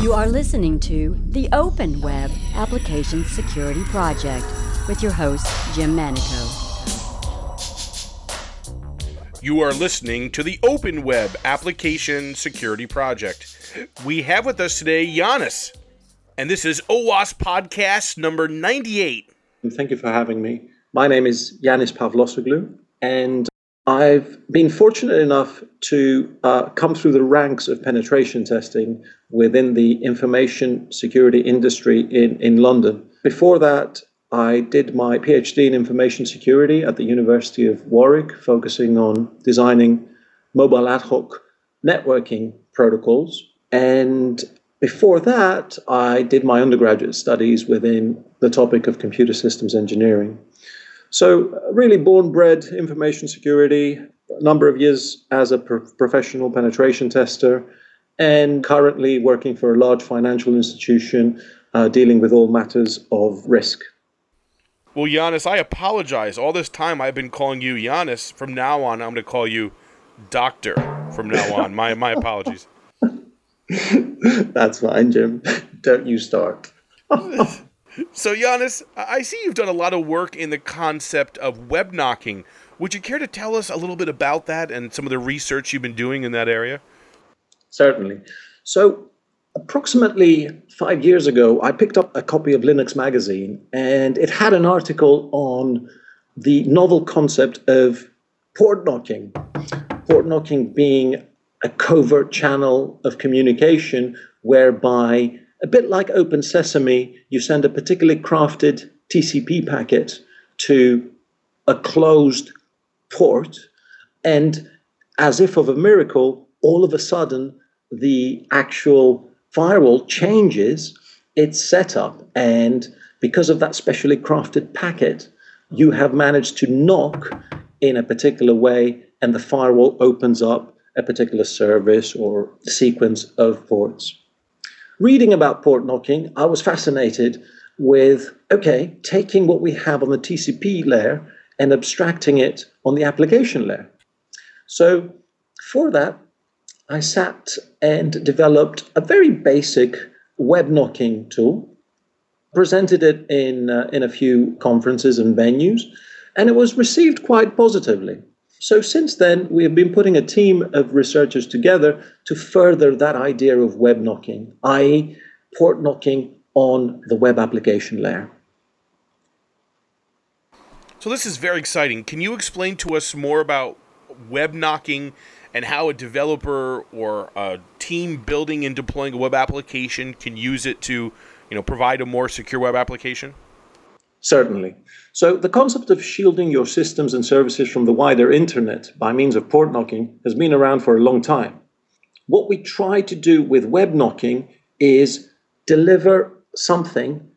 You are listening to the Open Web Application Security Project with your host, Jim Manico. You are listening to the Open Web Application Security Project. We have with us today Yanis, and this is OWASP Podcast number 98. Thank you for having me. My name is Yanis Pavlosoglou, and I've been fortunate enough to uh, come through the ranks of penetration testing within the information security industry in, in London. Before that, I did my PhD in information security at the University of Warwick, focusing on designing mobile ad hoc networking protocols. And before that, I did my undergraduate studies within the topic of computer systems engineering. So, really born bred information security, a number of years as a pro- professional penetration tester, and currently working for a large financial institution uh, dealing with all matters of risk. Well, Yanis, I apologize. All this time I've been calling you Yanis. From now on, I'm going to call you Doctor. From now on, my my apologies. That's fine, Jim. Don't you start. so, Yanis, I see you've done a lot of work in the concept of web knocking. Would you care to tell us a little bit about that and some of the research you've been doing in that area? Certainly. So, approximately five years ago, I picked up a copy of Linux Magazine, and it had an article on the novel concept of port knocking. Port knocking being a covert channel of communication whereby, a bit like Open Sesame, you send a particularly crafted TCP packet to a closed port, and as if of a miracle, all of a sudden the actual firewall changes its setup. And because of that specially crafted packet, you have managed to knock in a particular way, and the firewall opens up a particular service or sequence of ports. Reading about port knocking, I was fascinated with okay, taking what we have on the TCP layer and abstracting it on the application layer. So, for that, I sat and developed a very basic web knocking tool, presented it in, uh, in a few conferences and venues, and it was received quite positively. So, since then, we have been putting a team of researchers together to further that idea of web knocking, i.e., port knocking on the web application layer. So, this is very exciting. Can you explain to us more about web knocking and how a developer or a team building and deploying a web application can use it to, you know, provide a more secure web application? Certainly. So the concept of shielding your systems and services from the wider internet by means of port knocking has been around for a long time. What we try to do with web knocking is deliver something,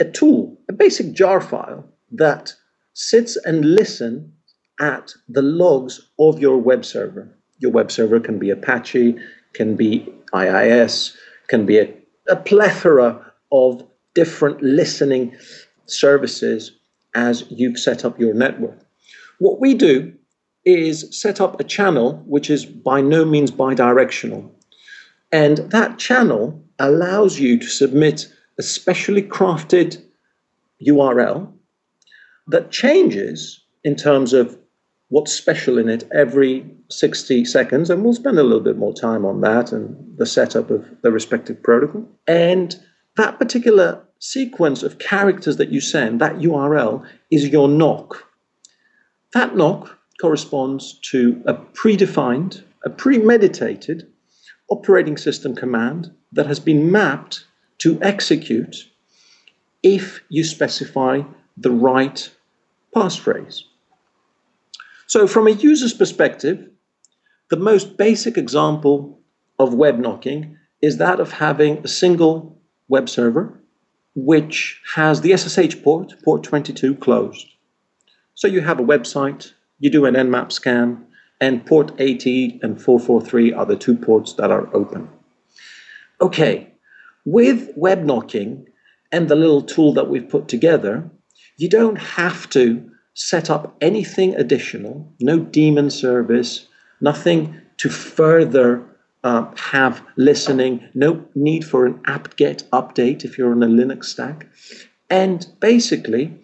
a tool, a basic jar file that sits and listen at the logs of your web server your web server can be Apache, can be IIS, can be a, a plethora of different listening services as you've set up your network. What we do is set up a channel which is by no means bidirectional. And that channel allows you to submit a specially crafted URL that changes in terms of what's special in it every 60 seconds. And we'll spend a little bit more time on that and the setup of the respective protocol. And that particular sequence of characters that you send, that URL, is your knock. That knock corresponds to a predefined, a premeditated operating system command that has been mapped to execute if you specify the right passphrase. So, from a user's perspective, the most basic example of web knocking is that of having a single web server which has the SSH port, port 22, closed. So you have a website, you do an nmap scan, and port 80 and 443 are the two ports that are open. Okay, with web knocking and the little tool that we've put together, you don't have to set up anything additional, no daemon service, nothing to further uh, have listening, no need for an apt-get update if you're on a Linux stack. And basically,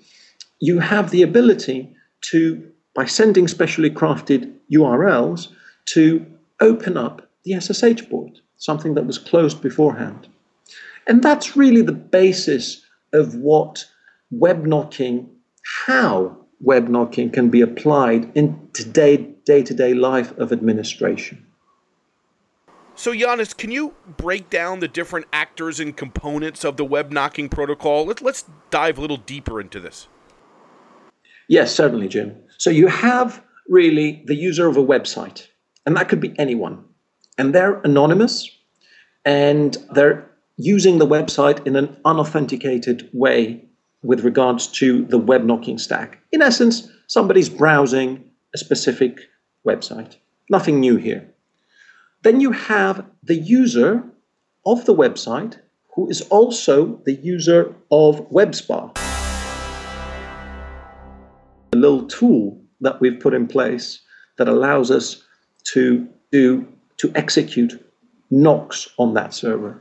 you have the ability to, by sending specially crafted URLs, to open up the SSH port, something that was closed beforehand. And that's really the basis of what web knocking, how web knocking can be applied in today day-to-day life of administration. So, Janis, can you break down the different actors and components of the web knocking protocol? Let, let's dive a little deeper into this. Yes, certainly, Jim. So, you have really the user of a website, and that could be anyone. And they're anonymous and they're using the website in an unauthenticated way with regards to the web knocking stack. In essence, somebody's browsing a specific website. Nothing new here. Then you have the user of the website who is also the user of WebSpa. A little tool that we've put in place that allows us to do to execute knocks on that server.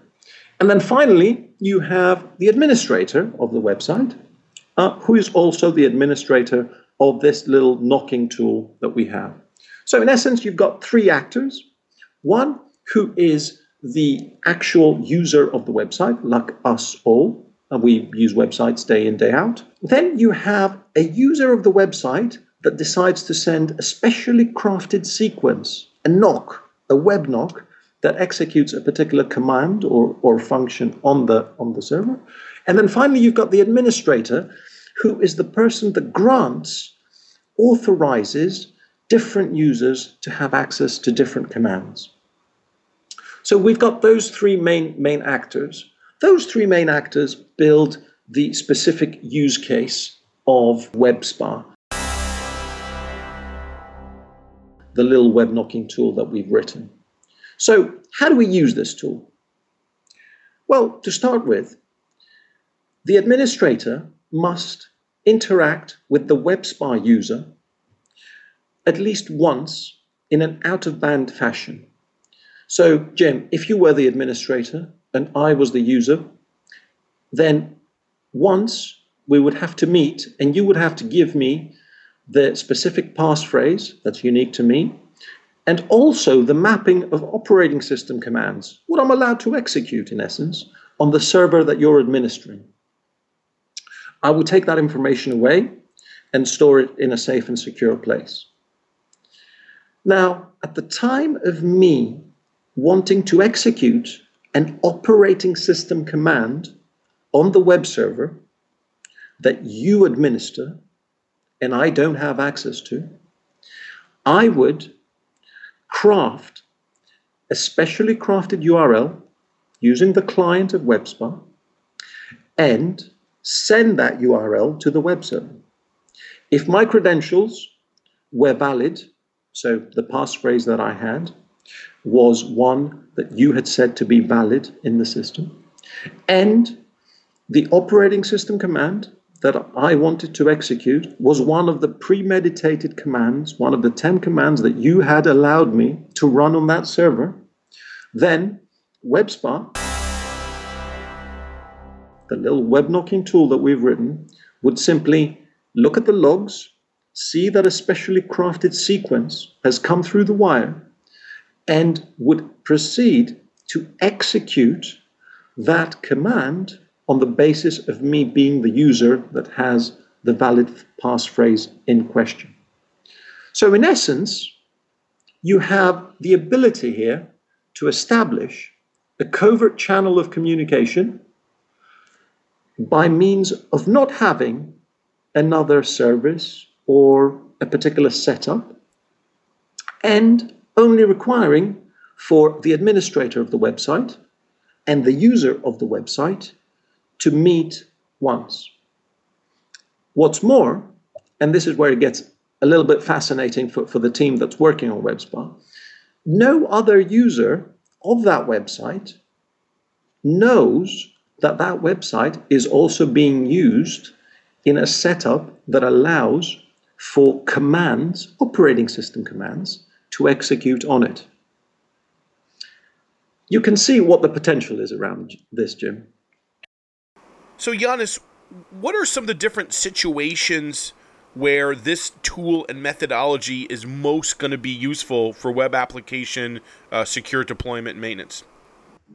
And then finally, you have the administrator of the website, uh, who is also the administrator of this little knocking tool that we have. So, in essence, you've got three actors one who is the actual user of the website, like us all, and we use websites day in, day out. Then you have a user of the website that decides to send a specially crafted sequence, a knock, a web knock, that executes a particular command or, or function on the on the server. And then finally you've got the administrator, who is the person that grants, authorizes different users to have access to different commands. So we've got those three main, main actors. Those three main actors build the specific use case of WebSpa, the little web knocking tool that we've written. So how do we use this tool? Well, to start with, the administrator must interact with the WebSpa user at least once in an out-of-band fashion. So, Jim, if you were the administrator and I was the user, then once we would have to meet and you would have to give me the specific passphrase that's unique to me and also the mapping of operating system commands, what I'm allowed to execute in essence on the server that you're administering. I would take that information away and store it in a safe and secure place. Now, at the time of me wanting to execute an operating system command on the web server that you administer and I don't have access to, I would craft a specially crafted URL using the client of WebSpa and send that URL to the web server. If my credentials were valid, so the passphrase that I had, was one that you had said to be valid in the system. And the operating system command that I wanted to execute was one of the premeditated commands, one of the 10 commands that you had allowed me to run on that server. Then WebSpa, the little web knocking tool that we've written, would simply look at the logs, see that a specially crafted sequence has come through the wire, and would proceed to execute that command on the basis of me being the user that has the valid passphrase in question. So, in essence, you have the ability here to establish a covert channel of communication by means of not having another service or a particular setup and only requiring for the administrator of the website and the user of the website to meet once. What's more, and this is where it gets a little bit fascinating for, for the team that's working on WebSpa, no other user of that website knows that that website is also being used in a setup that allows for commands, operating system commands, to execute on it. you can see what the potential is around this, Jim. So, Yannis, what are some of the different situations where this tool and methodology is most going to be useful for web application uh, secure deployment maintenance?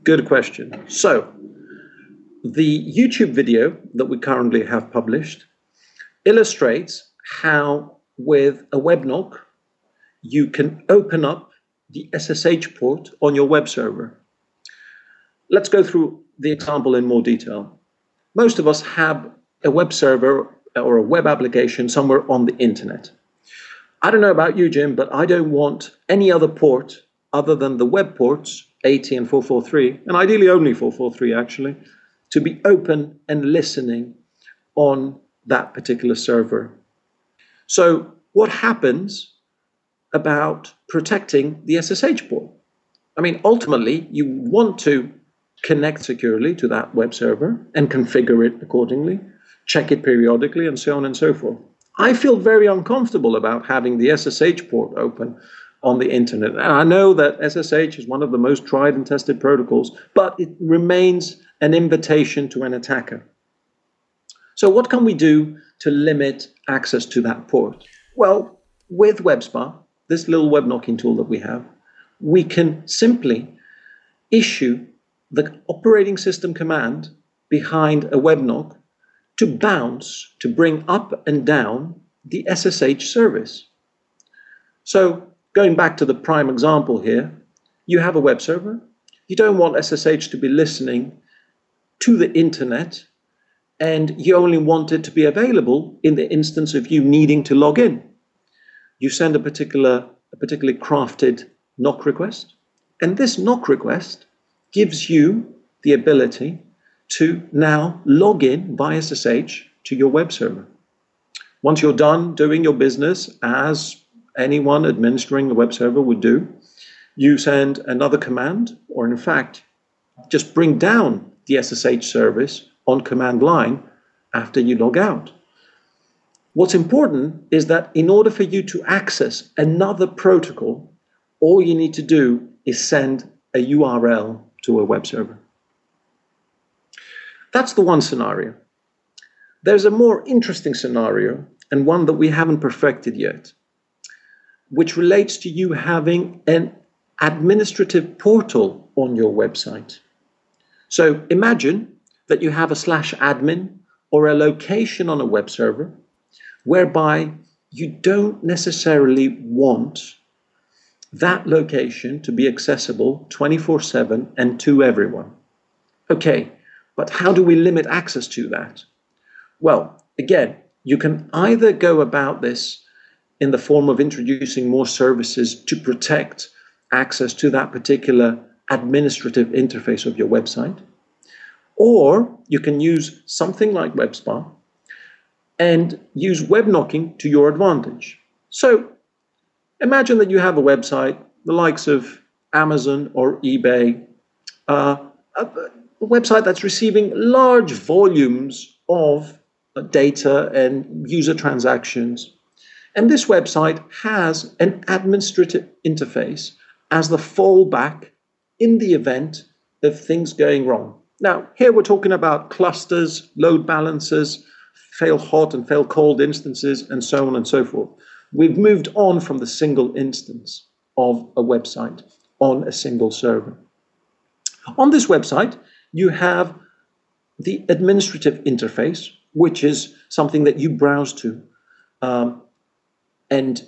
Good question. So, the YouTube video that we currently have published illustrates how, with a web knock, you can open up the SSH port on your web server. Let's go through the example in more detail. Most of us have a web server or a web application somewhere on the internet. I don't know about you, Jim, but I don't want any other port other than the web ports, 80 and 443, and ideally only 443 actually, to be open and listening on that particular server. So, what happens about protecting the SSH port? I mean, ultimately, you want to connect securely to that web server and configure it accordingly, check it periodically, and so on and so forth. I feel very uncomfortable about having the SSH port open on the internet. And I know that SSH is one of the most tried and tested protocols, but it remains an invitation to an attacker. So, what can we do to limit access to that port? Well, with WebSpa, this little web knocking tool that we have, we can simply issue the operating system command behind a web knock to bounce, to bring up and down the SSH service. So, going back to the prime example here, you have a web server. You don't want SSH to be listening to the internet, and you only want it to be available in the instance of you needing to log in. You send a particular, a particularly crafted knock request, and this knock request gives you the ability to now log in via SSH to your web server. Once you're done doing your business as anyone administering a web server would do, you send another command, or in fact, just bring down the SSH service on command line after you log out. What's important is that in order for you to access another protocol, all you need to do is send a URL to a web server. That's the one scenario. There's a more interesting scenario, and one that we haven't perfected yet, which relates to you having an administrative portal on your website. So imagine that you have a slash admin or a location on a web server whereby you don't necessarily want that location to be accessible 24 7 and to everyone. Okay, but how do we limit access to that? Well, again, you can either go about this in the form of introducing more services to protect access to that particular administrative interface of your website, or you can use something like WebSpa and use web knocking to your advantage. So imagine that you have a website, the likes of Amazon or eBay, uh, a website that's receiving large volumes of data and user transactions. And this website has an administrative interface as the fallback in the event of things going wrong. Now, here we're talking about clusters, load balancers, fail hot and fail cold instances, and so on and so forth. We've moved on from the single instance of a website on a single server. On this website, you have the administrative interface, which is something that you browse to. Um, and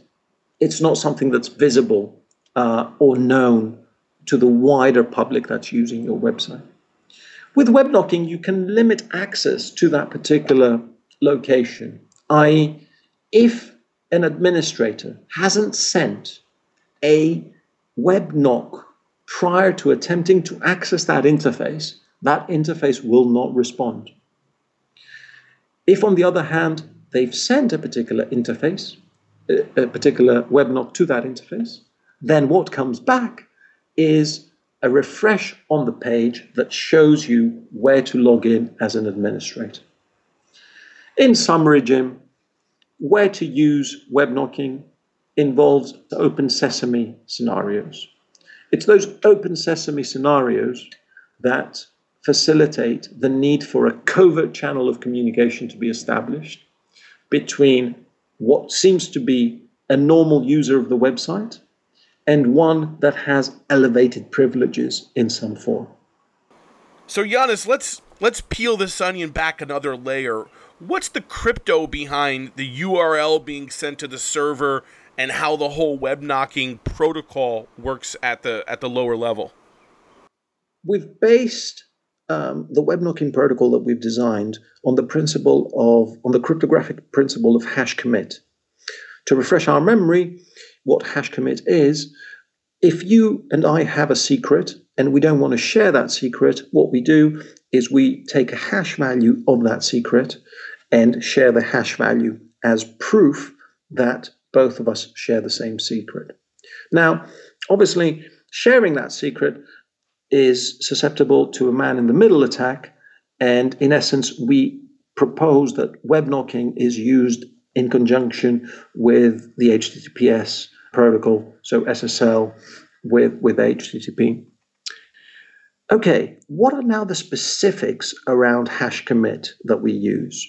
it's not something that's visible uh, or known to the wider public that's using your website. With web knocking, you can limit access to that particular location, i.e., if an administrator hasn't sent a web knock prior to attempting to access that interface, that interface will not respond. If, on the other hand, they've sent a particular interface, a particular web knock to that interface, then what comes back is a refresh on the page that shows you where to log in as an administrator. In summary, Jim, where to use web knocking involves open sesame scenarios. It's those open sesame scenarios that facilitate the need for a covert channel of communication to be established between what seems to be a normal user of the website and one that has elevated privileges in some form. So Yannis, let's let's peel this onion back another layer. What's the crypto behind the URL being sent to the server and how the whole web knocking protocol works at the at the lower level? We've based um, the web knocking protocol that we've designed on the principle of on the cryptographic principle of hash commit. To refresh our memory, what hash commit is, if you and I have a secret and we don't want to share that secret, what we do is we take a hash value of that secret and share the hash value as proof that both of us share the same secret. Now, obviously, sharing that secret is susceptible to a man in the middle attack. And in essence, we propose that web knocking is used in conjunction with the HTTPS protocol, so SSL with, with HTTP. Okay, what are now the specifics around hash commit that we use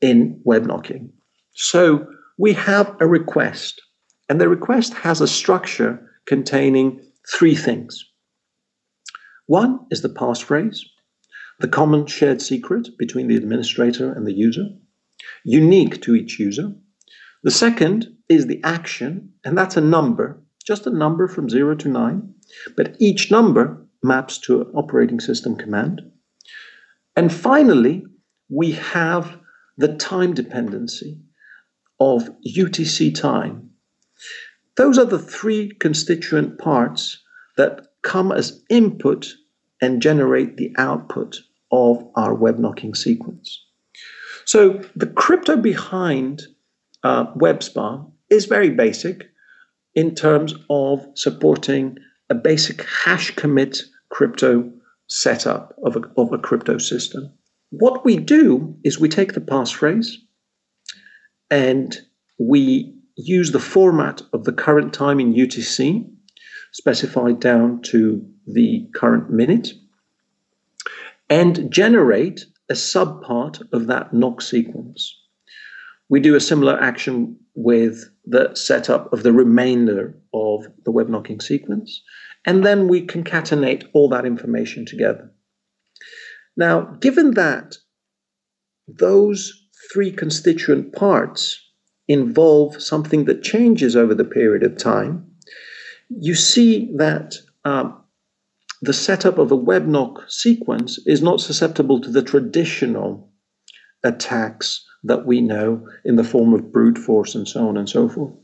in web knocking? So we have a request, and the request has a structure containing three things. One is the passphrase, the common shared secret between the administrator and the user, unique to each user. The second is the action, and that's a number, just a number from 0 to 9, but each number maps to an operating system command. And finally, we have the time dependency of UTC time. Those are the three constituent parts that come as input and generate the output of our web knocking sequence. So the crypto behind uh, WebSpa is very basic in terms of supporting a basic hash commit crypto setup of a, of a crypto system. What we do is we take the passphrase and we use the format of the current time in UTC specified down to the current minute, and generate a subpart of that knock sequence. We do a similar action with the setup of the remainder of the web knocking sequence, and then we concatenate all that information together. Now, given that those three constituent parts involve something that changes over the period of time, you see that um, the setup of a web knock sequence is not susceptible to the traditional attacks that we know in the form of brute force and so on and so forth.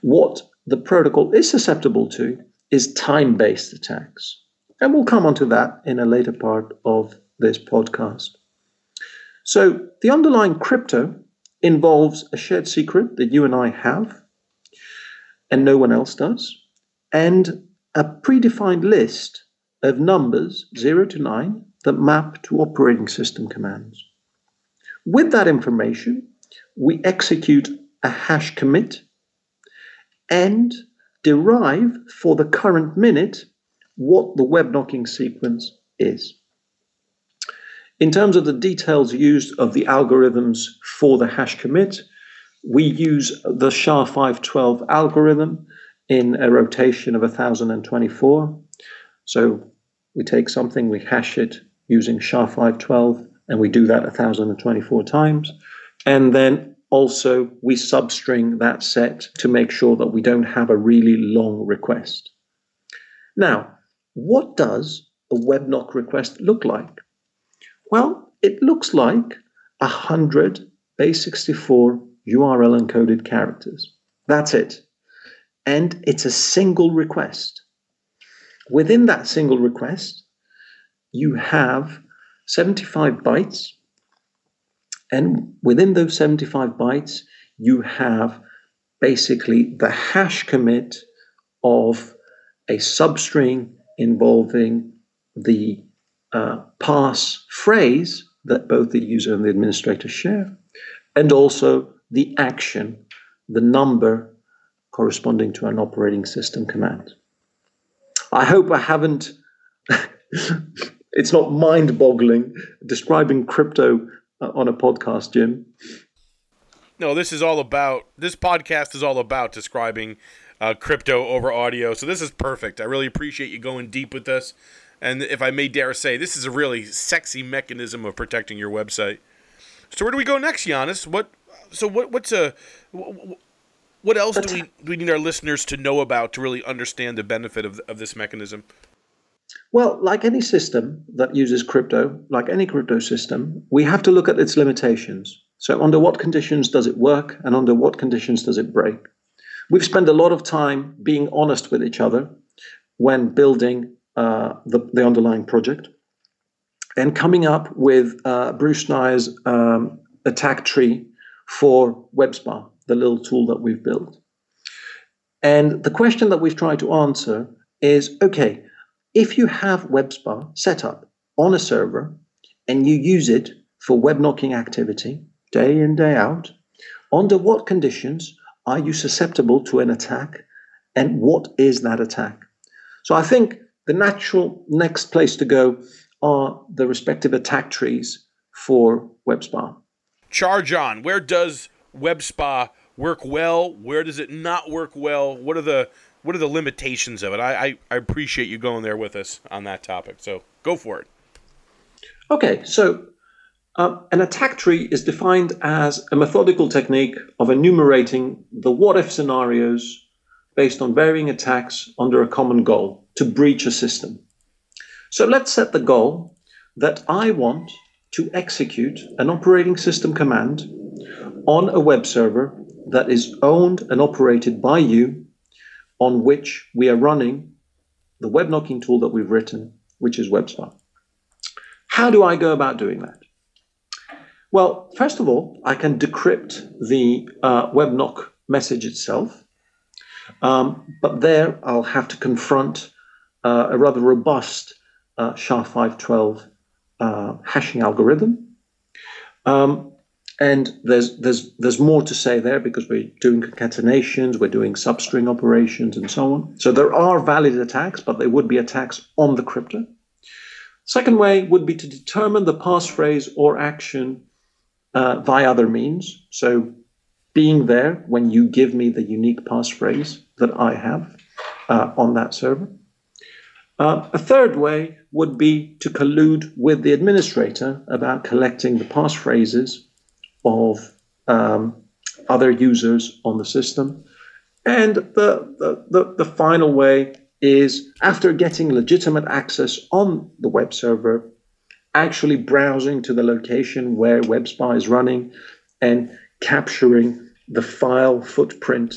What the protocol is susceptible to is time based attacks. And we'll come onto that in a later part of this podcast. So, the underlying crypto involves a shared secret that you and I have, and no one else does and a predefined list of numbers 0 to 9 that map to operating system commands. With that information, we execute a hash commit and derive for the current minute what the web knocking sequence is. In terms of the details used of the algorithms for the hash commit, we use the SHA-512 algorithm in a rotation of 1024. So we take something, we hash it using SHA-512, and we do that 1024 times. And then also we substring that set to make sure that we don't have a really long request. Now, what does a web knock request look like? Well, it looks like 100 base64 URL encoded characters. That's it and it's a single request. Within that single request, you have 75 bytes, and within those 75 bytes, you have basically the hash commit of a substring involving the uh, pass phrase that both the user and the administrator share, and also the action, the number corresponding to an operating system command. I hope I haven't. it's not mind-boggling describing crypto uh, on a podcast, Jim. No, this is all about. This podcast is all about describing uh, crypto over audio. So this is perfect. I really appreciate you going deep with this. And if I may dare say, this is a really sexy mechanism of protecting your website. So where do we go next, Giannis? What? So what? What's a? What else do we do we need our listeners to know about to really understand the benefit of of this mechanism? Well, like any system that uses crypto, like any crypto system, we have to look at its limitations. So, under what conditions does it work, and under what conditions does it break? We've spent a lot of time being honest with each other when building uh, the, the underlying project and coming up with uh, Bruce Schneier's um, attack tree for WebSpa, the little tool that we've built. And the question that we've tried to answer is okay, if you have WebSpa set up on a server and you use it for web knocking activity day in, day out, under what conditions are you susceptible to an attack and what is that attack? So I think the natural next place to go are the respective attack trees for WebSpa. Charge on. Where does WebSpa work well? Where does it not work well? What are the what are the limitations of it? I, I, I appreciate you going there with us on that topic. So go for it. Okay, so uh, an attack tree is defined as a methodical technique of enumerating the what if scenarios based on varying attacks under a common goal to breach a system. So let's set the goal that I want to execute an operating system command on a web server that is owned and operated by you, on which we are running the web knocking tool that we've written, which is WebSpa. How do I go about doing that? Well, first of all, I can decrypt the uh, web knock message itself. Um, but there I'll have to confront uh, a rather robust uh, SHA-512 uh, hashing algorithm. Um, and there's there's there's more to say there because we're doing concatenations, we're doing substring operations, and so on. So there are valid attacks, but they would be attacks on the crypto. Second way would be to determine the passphrase or action uh, via other means. So being there when you give me the unique passphrase that I have uh, on that server. Uh, a third way would be to collude with the administrator about collecting the passphrases of um, other users on the system. And the, the, the, the final way is after getting legitimate access on the web server, actually browsing to the location where WebSpa is running and capturing the file footprint,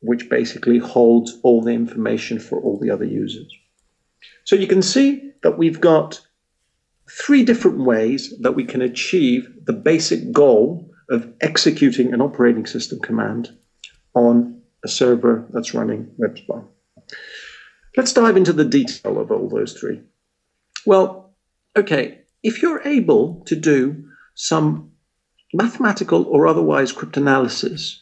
which basically holds all the information for all the other users. So you can see that we've got three different ways that we can achieve the basic goal of executing an operating system command on a server that's running WebSpa. Let's dive into the detail of all those three. Well, okay, if you're able to do some mathematical or otherwise cryptanalysis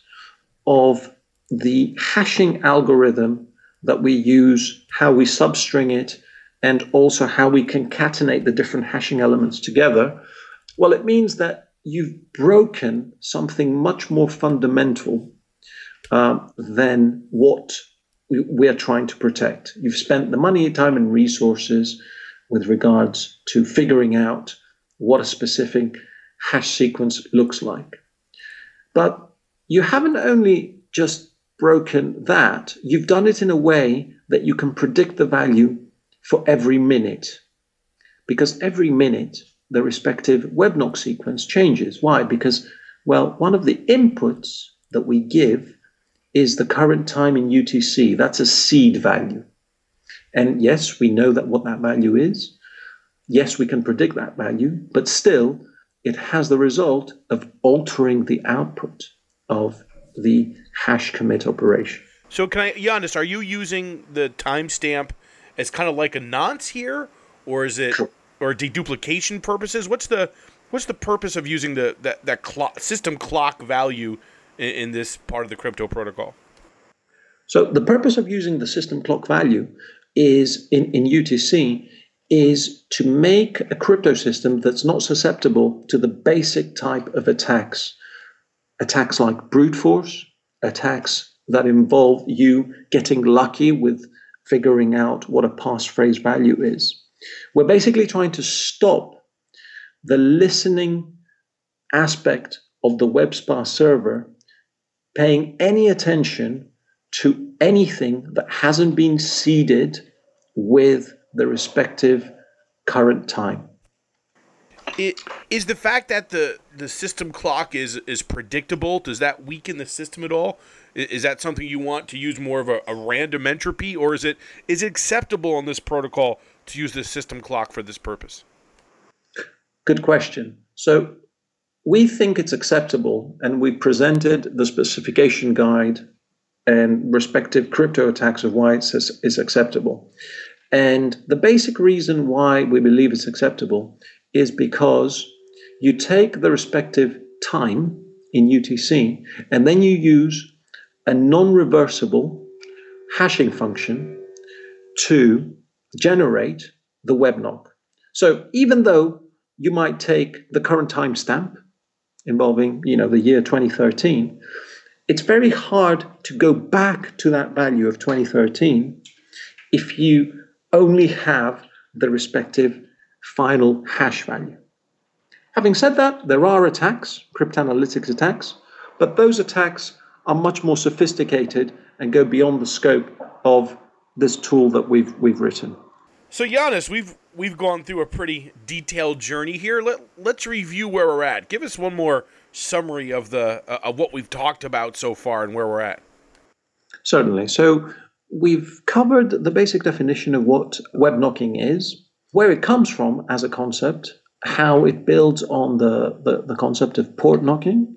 of the hashing algorithm that we use, how we substring it, and also how we concatenate the different hashing elements together, well, it means that you've broken something much more fundamental uh, than what we, are trying to protect. You've spent the money, time, and resources with regards to figuring out what a specific hash sequence looks like. But you haven't only just broken that, you've done it in a way that you can predict the value for every minute. Because every minute, the respective web knock sequence changes. Why? Because, well, one of the inputs that we give is the current time in UTC. That's a seed value. And yes, we know that what that value is. Yes, we can predict that value, but still, it has the result of altering the output of the hash commit operation. So, can I, Giannis, are you using the timestamp as kind of like a nonce here, or is it, or deduplication purposes? What's the what's the purpose of using the that that clock, system clock value in, in this part of the crypto protocol? So, the purpose of using the system clock value is in, in UTC is to make a crypto system that's not susceptible to the basic type of attacks. Attacks like brute force, attacks that involve you getting lucky with figuring out what a passphrase value is. We're basically trying to stop the listening aspect of the WebSpa server paying any attention to anything that hasn't been seeded with the respective current time. It, is the fact that the, the system clock is is predictable does that weaken the system at all? Is, is that something you want to use more of a, a random entropy, or is it is it acceptable on this protocol to use the system clock for this purpose? Good question. So we think it's acceptable, and we presented the specification guide and respective crypto attacks of why it is acceptable. And the basic reason why we believe it's acceptable is because you take the respective time in UTC and then you use a non reversible hashing function to generate the web knock. So even though you might take the current timestamp involving you know the year 2013 it's very hard to go back to that value of 2013 if you only have the respective final hash value. Having said that, there are attacks, cryptanalytics attacks, but those attacks are much more sophisticated and go beyond the scope of this tool that we've we've written. So Giannis, we've we've gone through a pretty detailed journey here. Let let's review where we're at. Give us one more summary of the uh, of what we've talked about so far and where we're at. Certainly. So we've covered the basic definition of what web knocking is, where it comes from as a concept, how it builds on the, the, the concept of port knocking.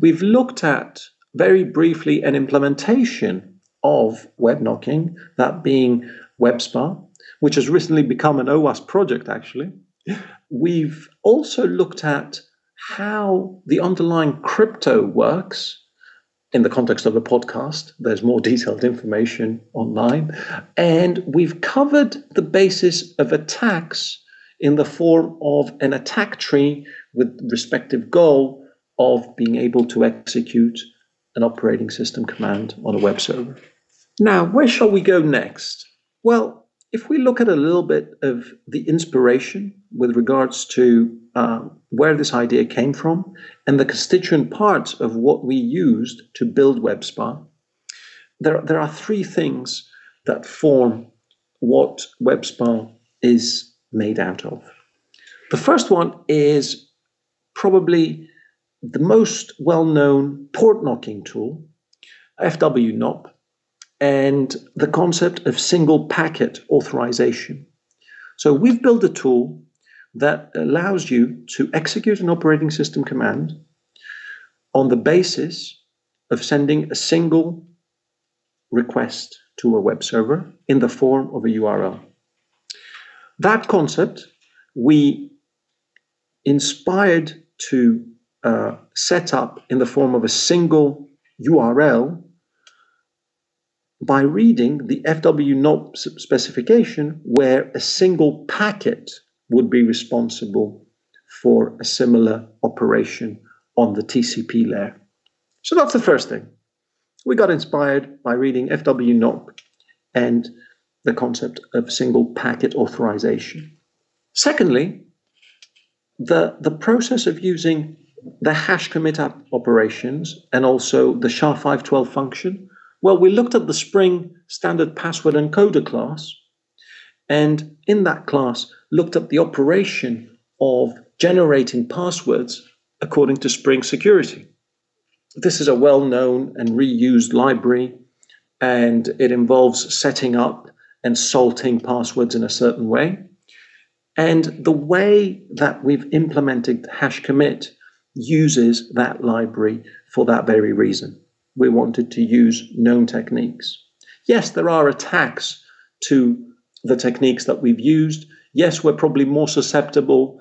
We've looked at very briefly an implementation of web knocking, that being WebSpa, which has recently become an OWASP project, actually. We've also looked at how the underlying crypto works in the context of a podcast. There's more detailed information online. And we've covered the basis of attacks in the form of an attack tree with respective goal of being able to execute an operating system command on a web server. Now, where shall we go next? Well, if we look at a little bit of the inspiration with regards to uh, where this idea came from and the constituent parts of what we used to build WebSpa, there, there are three things that form what WebSpa is made out of. The first one is probably the most well known port knocking tool, fwknop, and the concept of single packet authorization. So we've built a tool that allows you to execute an operating system command on the basis of sending a single request to a web server in the form of a URL. That concept we inspired to uh, set up in the form of a single URL by reading the FW fwknop specification, where a single packet would be responsible for a similar operation on the TCP layer. So that's the first thing. We got inspired by reading FW fwknop and the concept of single packet authorization. Secondly, the, the process of using the hash commit operations and also the SHA-512 function well, we looked at the Spring standard password encoder class, and in that class, looked at the operation of generating passwords according to Spring security. This is a well known and reused library, and it involves setting up and salting passwords in a certain way. And the way that we've implemented hash commit uses that library for that very reason we wanted to use known techniques. Yes, there are attacks to the techniques that we've used. Yes, we're probably more susceptible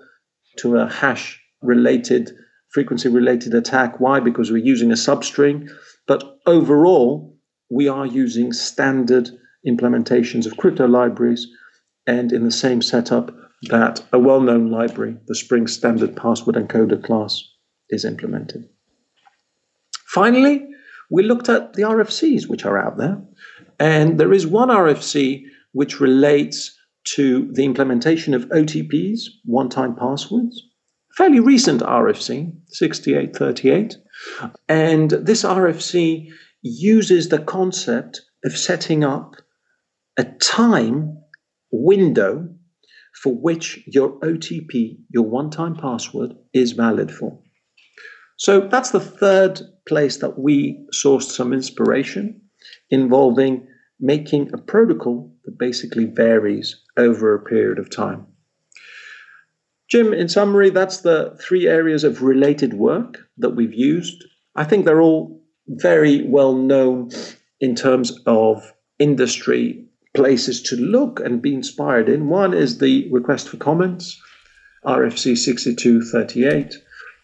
to a hash related, frequency related attack. Why? Because we're using a substring. But overall, we are using standard implementations of crypto libraries, and in the same setup that a well known library, the Spring Standard Password Encoder class, is implemented. Finally, we looked at the RFCs which are out there, and there is one RFC which relates to the implementation of OTPs, one time passwords, fairly recent RFC, 6838. And this RFC uses the concept of setting up a time window for which your OTP, your one time password, is valid for. So that's the third place that we sourced some inspiration involving making a protocol that basically varies over a period of time. Jim, in summary, that's the three areas of related work that we've used. I think they're all very well known in terms of industry places to look and be inspired in. One is the request for comments, RFC 6238.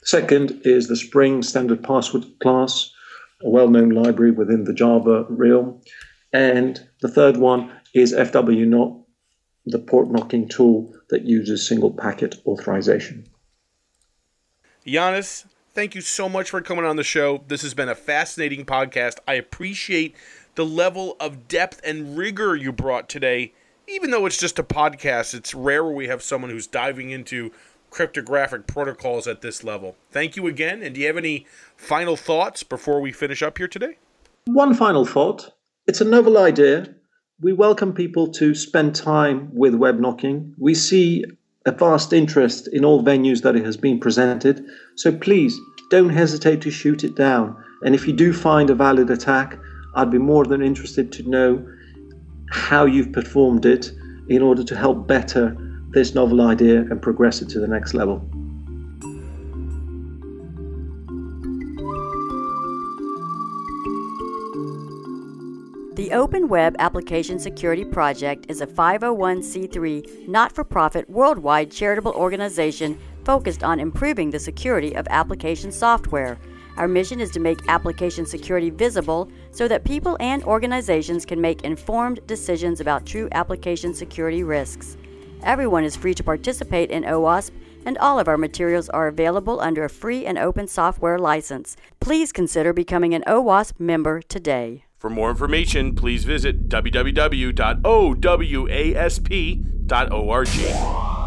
Second is the Spring Standard Password class, a well known library within the Java realm. And the third one is fwknop, the port knocking tool that uses single packet authorization. Yanis, thank you so much for coming on the show. This has been a fascinating podcast. I appreciate the level of depth and rigor you brought today. Even though it's just a podcast, it's rare we have someone who's diving into cryptographic protocols at this level. Thank you again. And do you have any final thoughts before we finish up here today? One final thought. It's a novel idea. We welcome people to spend time with web knocking. We see a vast interest in all venues that it has been presented. So please don't hesitate to shoot it down. And if you do find a valid attack, I'd be more than interested to know how you've performed it in order to help better this novel idea and progress it to the next level. The Open Web Application Security Project is a 501c3 not for profit worldwide charitable organization focused on improving the security of application software. Our mission is to make application security visible so that people and organizations can make informed decisions about true application security risks. Everyone is free to participate in OWASP, and all of our materials are available under a free and open software license. Please consider becoming an OWASP member today. For more information, please visit www.owasp.org.